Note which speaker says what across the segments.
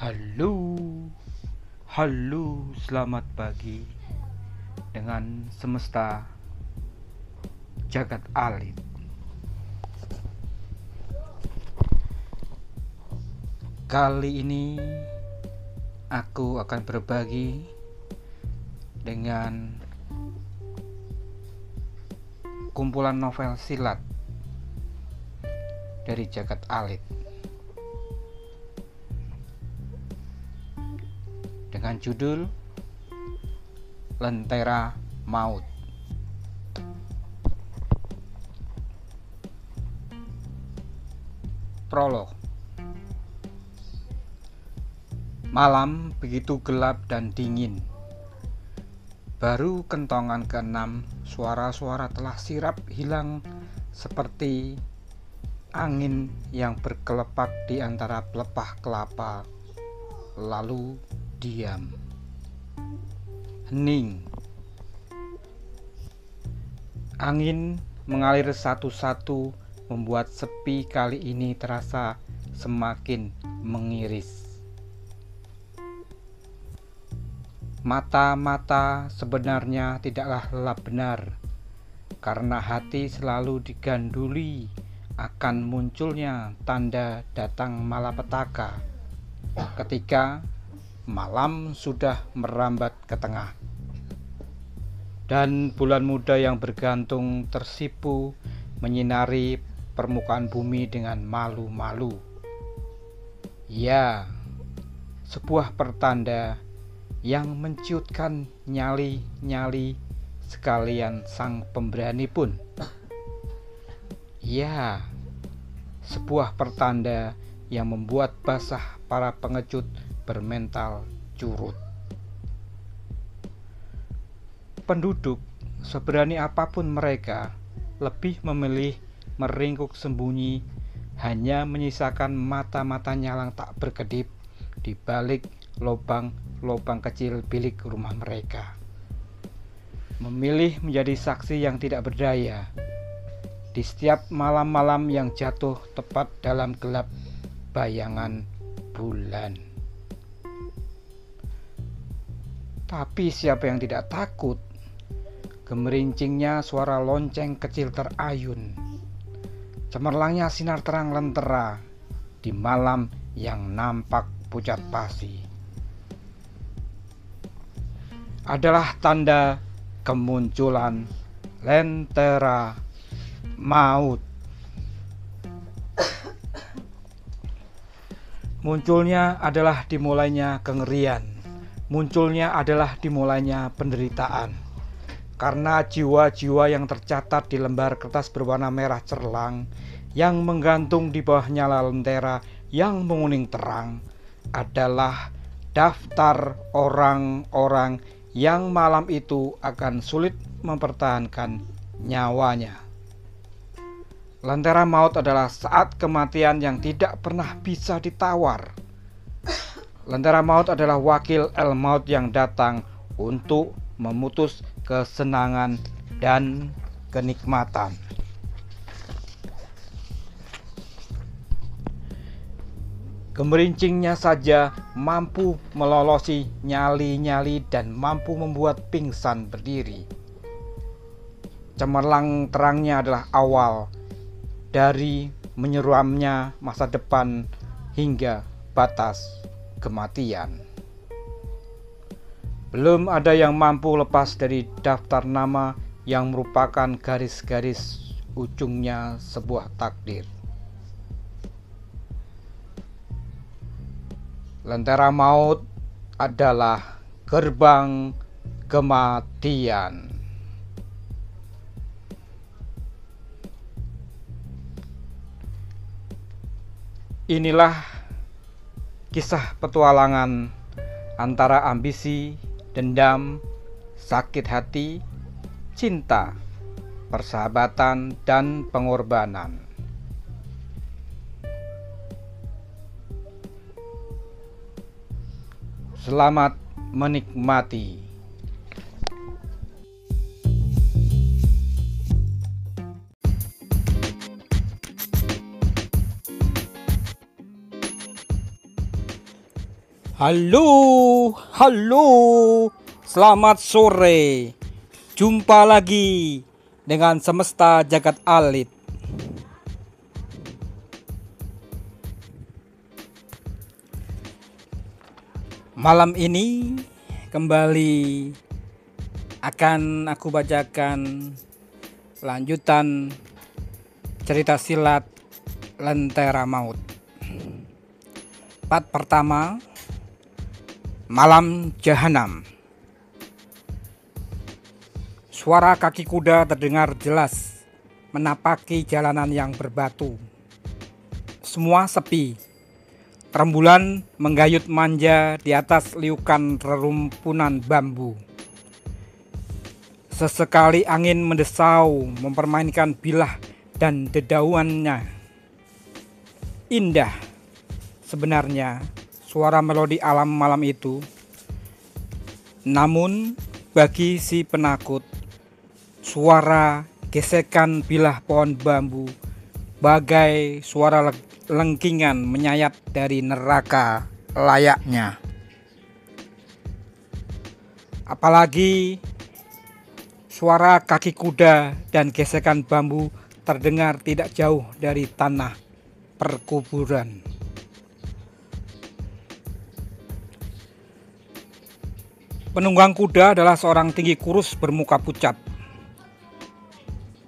Speaker 1: Halo, halo, selamat pagi dengan semesta jagat alit. Kali ini aku akan berbagi dengan kumpulan novel silat dari jagat alit. Judul Lentera Maut. Prolog Malam begitu gelap dan dingin. Baru kentongan keenam, suara-suara telah sirap hilang seperti angin yang berkelepak di antara pelepah kelapa. Lalu diam, hening. Angin mengalir satu-satu, membuat sepi kali ini terasa semakin mengiris. Mata-mata sebenarnya tidaklah lelap benar, karena hati selalu diganduli akan munculnya tanda datang malapetaka ketika malam sudah merambat ke tengah. Dan bulan muda yang bergantung tersipu menyinari permukaan bumi dengan malu-malu. Ya, sebuah pertanda yang menciutkan nyali-nyali sekalian sang pemberani pun. Ya, sebuah pertanda yang membuat basah para pengecut bermental curut. Penduduk, seberani apa pun mereka, lebih memilih meringkuk sembunyi, hanya menyisakan mata-mata nyalang tak berkedip di balik lubang-lubang kecil bilik rumah mereka. Memilih menjadi saksi yang tidak berdaya di setiap malam-malam yang jatuh tepat dalam gelap bayangan bulan. Tapi siapa yang tidak takut? Gemerincingnya suara lonceng kecil terayun. Cemerlangnya sinar terang lentera di malam yang nampak pucat pasi. Adalah tanda kemunculan lentera maut. Munculnya adalah dimulainya kengerian munculnya adalah dimulainya penderitaan. Karena jiwa-jiwa yang tercatat di lembar kertas berwarna merah cerlang yang menggantung di bawah nyala lentera yang menguning terang adalah daftar orang-orang yang malam itu akan sulit mempertahankan nyawanya. Lentera maut adalah saat kematian yang tidak pernah bisa ditawar Lentera maut adalah wakil El Maut yang datang untuk memutus kesenangan dan kenikmatan. Gemerincingnya saja mampu melolosi nyali-nyali dan mampu membuat pingsan berdiri. Cemerlang terangnya adalah awal dari menyeramnya masa depan hingga batas kematian. Belum ada yang mampu lepas dari daftar nama yang merupakan garis-garis ujungnya sebuah takdir. Lentera maut adalah gerbang kematian. Inilah kisah petualangan antara ambisi, dendam, sakit hati, cinta, persahabatan, dan pengorbanan. Selamat menikmati. Halo, halo, selamat sore. Jumpa lagi dengan semesta jagat alit. Malam ini kembali akan aku bacakan lanjutan cerita silat Lentera Maut. Part pertama Malam Jahanam Suara kaki kuda terdengar jelas menapaki jalanan yang berbatu. Semua sepi. Rembulan menggayut manja di atas liukan rerumpunan bambu. Sesekali angin mendesau mempermainkan bilah dan dedauannya. Indah sebenarnya suara melodi alam malam itu. Namun, bagi si penakut, suara gesekan bilah pohon bambu bagai suara lengkingan menyayat dari neraka layaknya. Apalagi suara kaki kuda dan gesekan bambu terdengar tidak jauh dari tanah perkuburan. Penunggang kuda adalah seorang tinggi kurus bermuka pucat.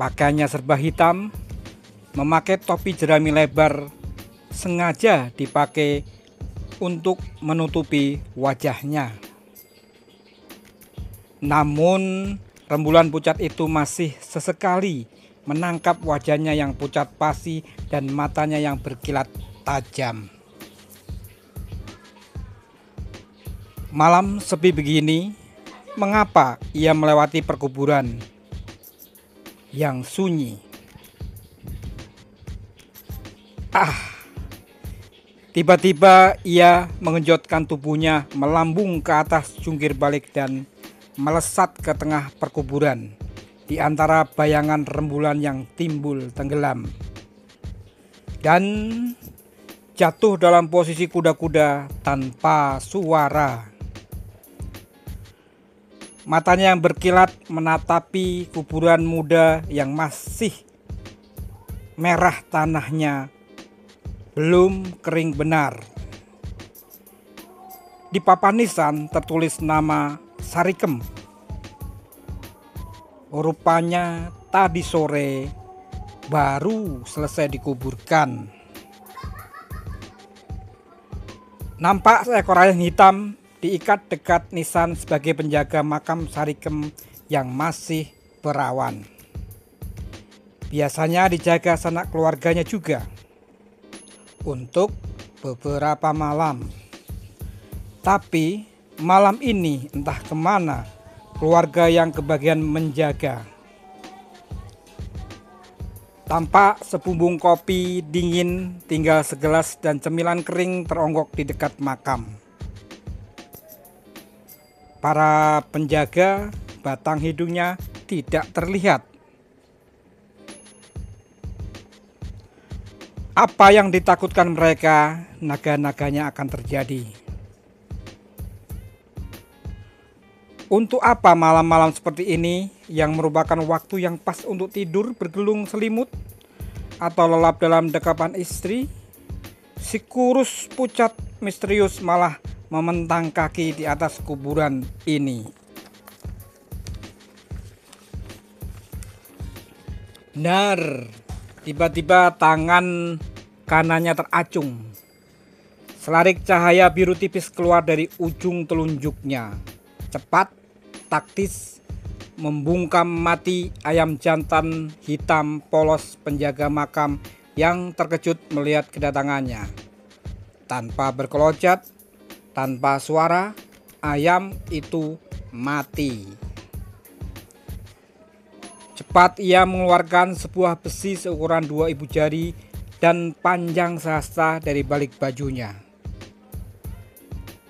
Speaker 1: Pakaiannya serba hitam, memakai topi jerami lebar, sengaja dipakai untuk menutupi wajahnya. Namun, rembulan pucat itu masih sesekali menangkap wajahnya yang pucat pasi dan matanya yang berkilat tajam. Malam sepi begini, mengapa ia melewati perkuburan yang sunyi? Ah, tiba-tiba ia mengenjotkan tubuhnya melambung ke atas jungkir balik dan melesat ke tengah perkuburan di antara bayangan rembulan yang timbul tenggelam. Dan jatuh dalam posisi kuda-kuda tanpa suara. Matanya yang berkilat menatapi kuburan muda yang masih merah tanahnya belum kering benar. Di papan nisan tertulis nama Sarikem. Rupanya tadi sore baru selesai dikuburkan. Nampak seekor ayam hitam diikat dekat nisan sebagai penjaga makam Sarikem yang masih perawan. Biasanya dijaga sanak keluarganya juga untuk beberapa malam. Tapi malam ini entah ke mana keluarga yang kebagian menjaga. Tampak sepumbung kopi dingin tinggal segelas dan cemilan kering teronggok di dekat makam. Para penjaga batang hidungnya tidak terlihat. Apa yang ditakutkan mereka, naga-naganya akan terjadi. Untuk apa malam-malam seperti ini yang merupakan waktu yang pas untuk tidur bergelung selimut atau lelap dalam dekapan istri? Si kurus pucat misterius malah mementang kaki di atas kuburan ini. Benar, tiba-tiba tangan kanannya teracung. Selarik cahaya biru tipis keluar dari ujung telunjuknya. Cepat, taktis, membungkam mati ayam jantan hitam polos penjaga makam yang terkejut melihat kedatangannya. Tanpa berkelojat, tanpa suara, ayam itu mati. Cepat ia mengeluarkan sebuah besi seukuran dua ibu jari dan panjang sehasta dari balik bajunya.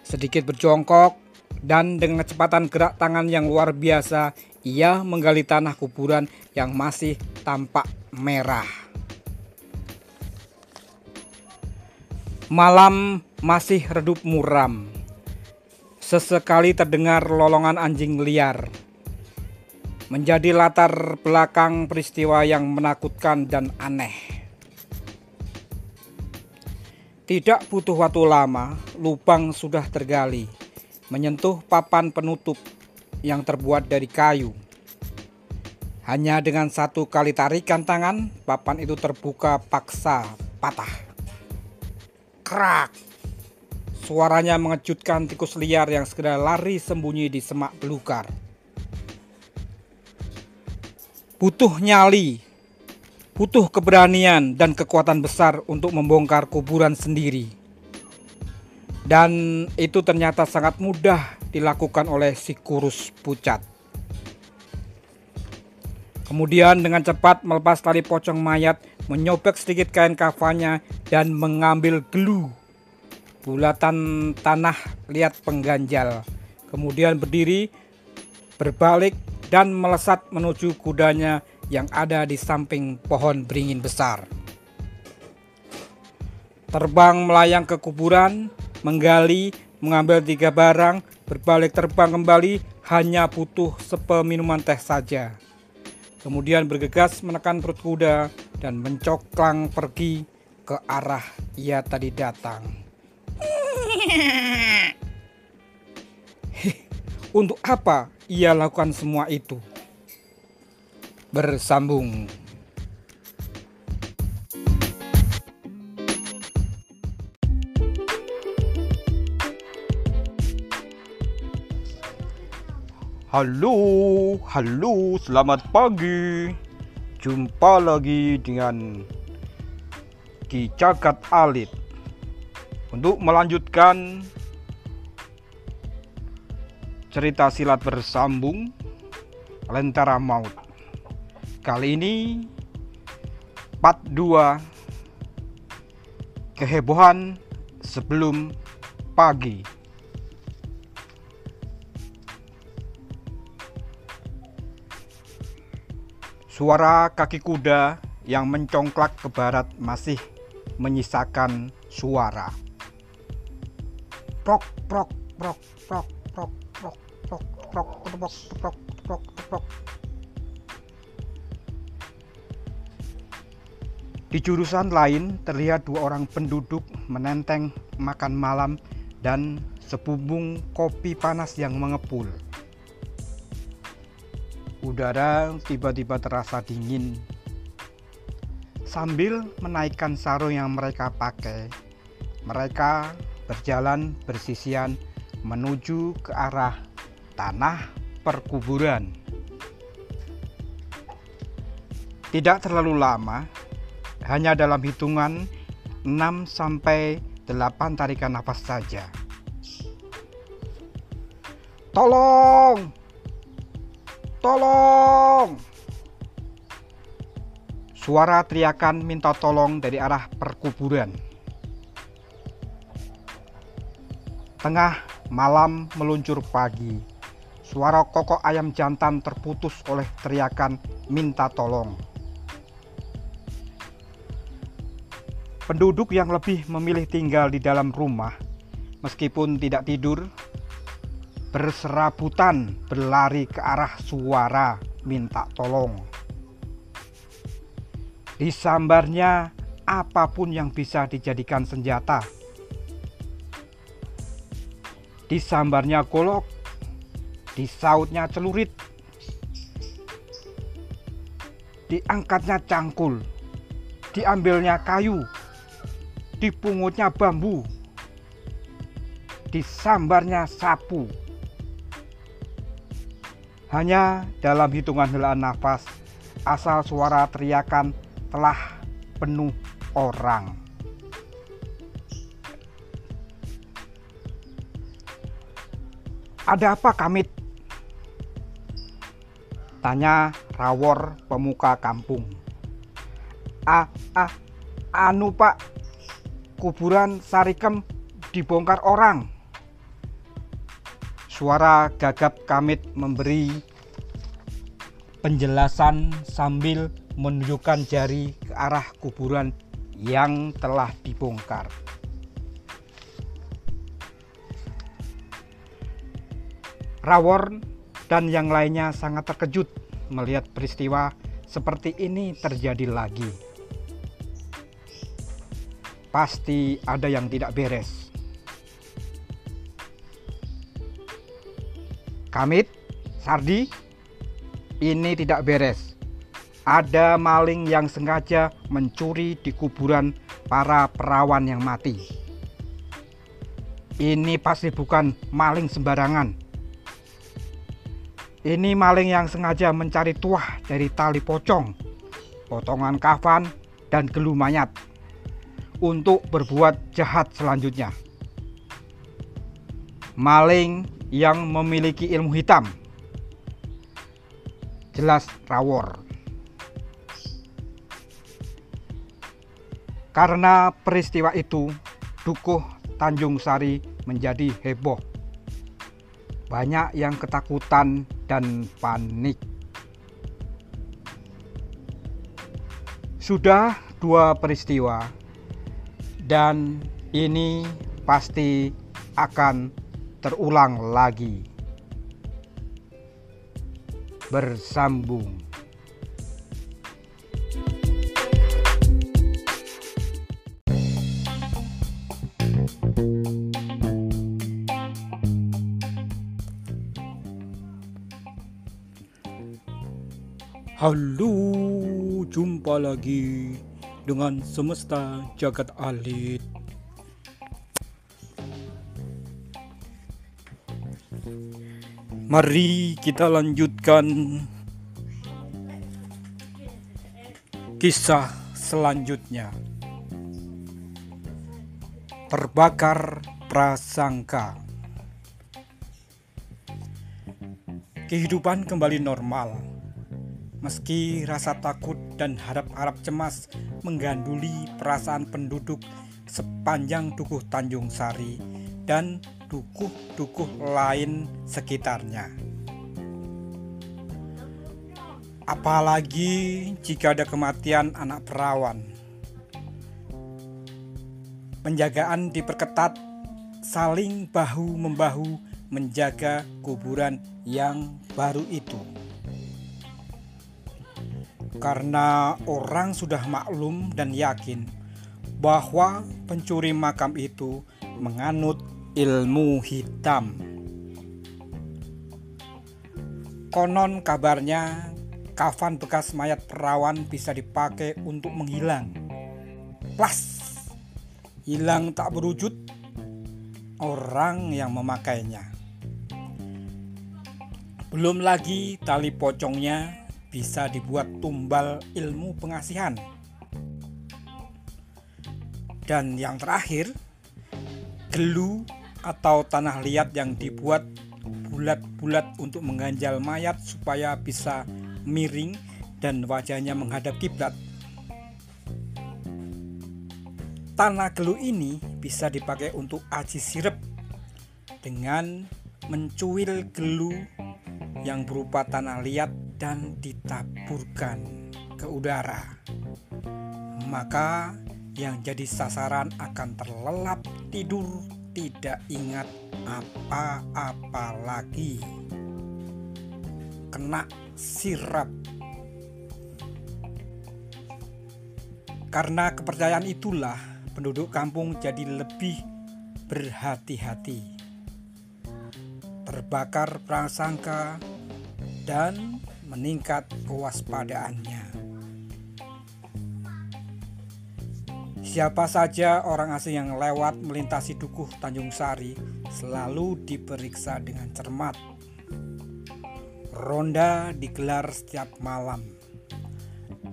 Speaker 1: Sedikit berjongkok dan dengan kecepatan gerak tangan yang luar biasa, ia menggali tanah kuburan yang masih tampak merah. Malam masih redup muram. Sesekali terdengar lolongan anjing liar. Menjadi latar belakang peristiwa yang menakutkan dan aneh. Tidak butuh waktu lama, lubang sudah tergali, menyentuh papan penutup yang terbuat dari kayu. Hanya dengan satu kali tarikan tangan, papan itu terbuka paksa patah. Krak! Suaranya mengejutkan tikus liar yang segera lari sembunyi di semak belukar. Butuh nyali, butuh keberanian dan kekuatan besar untuk membongkar kuburan sendiri. Dan itu ternyata sangat mudah dilakukan oleh si kurus pucat. Kemudian dengan cepat melepas tali pocong mayat, menyobek sedikit kain kafannya dan mengambil gelu. Bulatan tanah lihat pengganjal. Kemudian berdiri, berbalik dan melesat menuju kudanya yang ada di samping pohon beringin besar. Terbang melayang ke kuburan, menggali, mengambil tiga barang, berbalik terbang kembali hanya butuh sepeminuman teh saja kemudian bergegas menekan perut kuda dan mencoklang pergi ke arah ia tadi datang. Untuk apa ia lakukan semua itu? Bersambung. Halo, halo, selamat pagi. Jumpa lagi dengan Ki Cakat Alit untuk melanjutkan cerita silat bersambung Lentera Maut. Kali ini part 2 kehebohan sebelum pagi. Suara kaki kuda yang mencongklak ke barat masih menyisakan suara. Prok prok prok prok prok prok prok prok prok prok prok prok. Di jurusan lain terlihat dua orang penduduk menenteng makan malam dan sebumbung kopi panas yang mengepul. Udara tiba-tiba terasa dingin. Sambil menaikkan sarung yang mereka pakai, mereka berjalan bersisian menuju ke arah tanah perkuburan. Tidak terlalu lama, hanya dalam hitungan 6 sampai 8 tarikan nafas saja. Tolong! Tolong! Suara teriakan minta tolong dari arah perkuburan. Tengah malam meluncur pagi. Suara kokok ayam jantan terputus oleh teriakan minta tolong. Penduduk yang lebih memilih tinggal di dalam rumah, meskipun tidak tidur, berserabutan berlari ke arah suara minta tolong. Disambarnya apa pun yang bisa dijadikan senjata. Disambarnya golok, disautnya celurit, diangkatnya cangkul, diambilnya kayu, dipungutnya bambu, disambarnya sapu, hanya dalam hitungan helaan nafas, asal suara teriakan telah penuh orang. Ada apa Kamit? Tanya Rawor pemuka kampung. Ah, ah, anu pak, kuburan Sarikem dibongkar orang. Suara gagap Kamit memberi penjelasan sambil menunjukkan jari ke arah kuburan yang telah dibongkar. Rawon dan yang lainnya sangat terkejut melihat peristiwa seperti ini terjadi lagi. Pasti ada yang tidak beres. Kamit, Sardi, ini tidak beres. Ada maling yang sengaja mencuri di kuburan para perawan yang mati. Ini pasti bukan maling sembarangan ini maling yang sengaja mencari tuah dari tali pocong, potongan kafan, dan gelu mayat untuk berbuat jahat selanjutnya. Maling yang memiliki ilmu hitam jelas rawor. Karena peristiwa itu, Dukuh Tanjung Sari menjadi heboh banyak yang ketakutan dan panik. Sudah dua peristiwa, dan ini pasti akan terulang lagi. Bersambung.
Speaker 2: Halo, jumpa lagi dengan semesta jagat alit. Mari kita lanjutkan kisah selanjutnya. Terbakar prasangka. Kehidupan kembali normal Meski rasa takut dan harap-harap cemas mengganduli perasaan penduduk sepanjang Dukuh Tanjung Sari dan dukuh-dukuh lain sekitarnya. Apalagi jika ada kematian anak perawan. Penjagaan diperketat saling bahu-membahu menjaga kuburan yang baru itu karena orang sudah maklum dan yakin bahwa pencuri makam itu menganut ilmu hitam. Konon kabarnya kafan bekas mayat perawan bisa dipakai untuk menghilang. Plus, hilang tak berwujud orang yang memakainya. Belum lagi tali pocongnya bisa dibuat tumbal ilmu pengasihan. Dan yang terakhir, gelu atau tanah liat yang dibuat bulat-bulat untuk mengganjal mayat supaya bisa miring dan wajahnya menghadap kiblat. Tanah gelu ini bisa dipakai untuk aji sirep dengan mencuil gelu yang berupa tanah liat dan ditaburkan ke udara. Maka yang jadi sasaran akan terlelap tidur tidak ingat apa-apa lagi. Kena sirap. Karena kepercayaan itulah penduduk kampung jadi lebih berhati-hati. Terbakar prasangka dan meningkat kewaspadaannya. Siapa saja orang asing yang lewat melintasi dukuh Tanjung Sari selalu diperiksa dengan cermat. Ronda digelar setiap malam.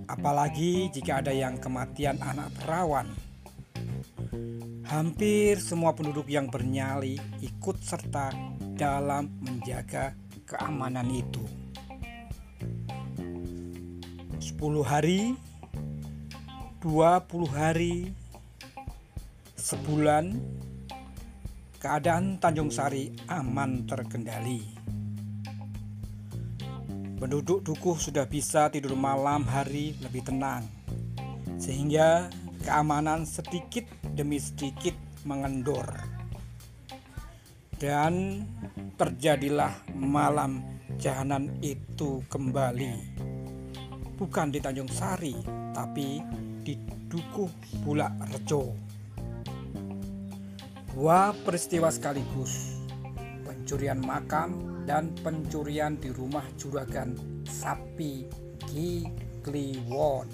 Speaker 2: Apalagi jika ada yang kematian anak perawan. Hampir semua penduduk yang bernyali ikut serta dalam menjaga keamanan itu. 10 hari 20 hari sebulan keadaan Tanjung Sari aman terkendali penduduk dukuh sudah bisa tidur malam hari lebih tenang sehingga keamanan sedikit demi sedikit mengendor Dan terjadilah malam jahanan itu kembali. Bukan di Tanjung Sari, tapi di Dukuh Bulak Rejo. Dua peristiwa sekaligus, pencurian makam dan pencurian di rumah juragan sapi Ki Kliwon.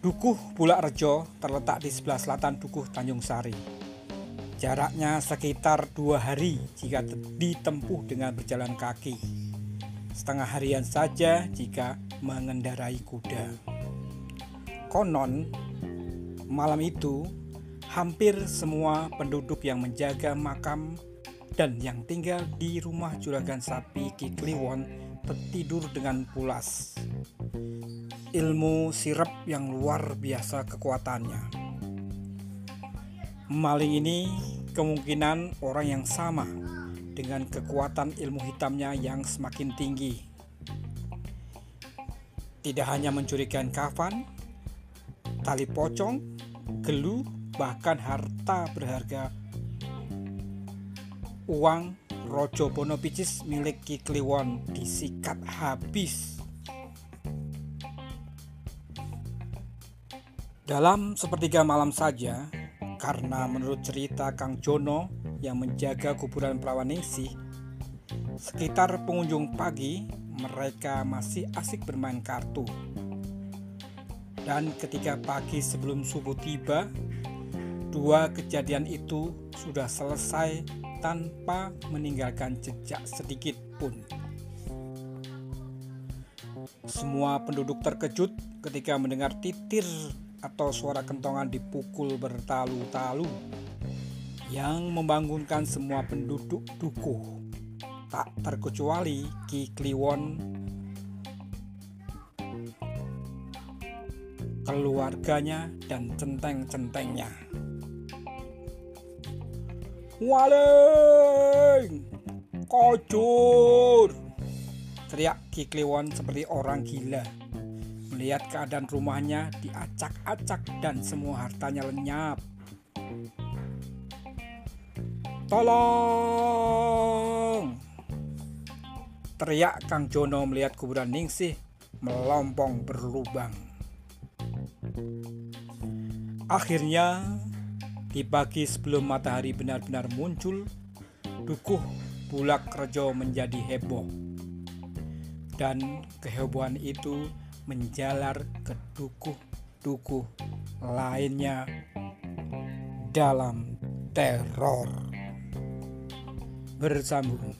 Speaker 2: Dukuh Bulak Rejo terletak di sebelah selatan Dukuh Tanjung Sari. Jaraknya sekitar dua hari jika ditempuh dengan berjalan kaki. Setengah harian saja jika mengendarai kuda. Konon, malam itu hampir semua penduduk yang menjaga makam dan yang tinggal di rumah juragan sapi Kikliwon tertidur dengan pulas ilmu sirap yang luar biasa kekuatannya. Maling ini kemungkinan orang yang sama dengan kekuatan ilmu hitamnya yang semakin tinggi. Tidak hanya mencurikan kafan, tali pocong, gelu, bahkan harta berharga uang Rojo Bono Picis milik Ki Kliwon disikat habis Dalam sepertiga malam saja, karena menurut cerita Kang Jono yang menjaga kuburan perawan Ningsih, sekitar pengunjung pagi mereka masih asik bermain kartu. Dan ketika pagi sebelum subuh tiba, dua kejadian itu sudah selesai tanpa meninggalkan jejak sedikit pun. Semua penduduk terkejut ketika mendengar titir atau suara kentongan dipukul bertalu-talu yang membangunkan semua penduduk dukuh. Tak terkecuali Ki Kliwon. Keluarganya dan centeng-centengnya. Waling kocur! Teriak Ki Kliwon seperti orang gila Melihat keadaan rumahnya diacak-acak dan semua hartanya lenyap. Tolong! Teriak Kang Jono melihat kuburan Ningsih melompong berlubang. Akhirnya, di pagi sebelum matahari benar-benar muncul, dukuh Bulak Rejo menjadi heboh. Dan kehebohan itu menjalar ke dukuh-dukuh lainnya dalam teror. Bersambung.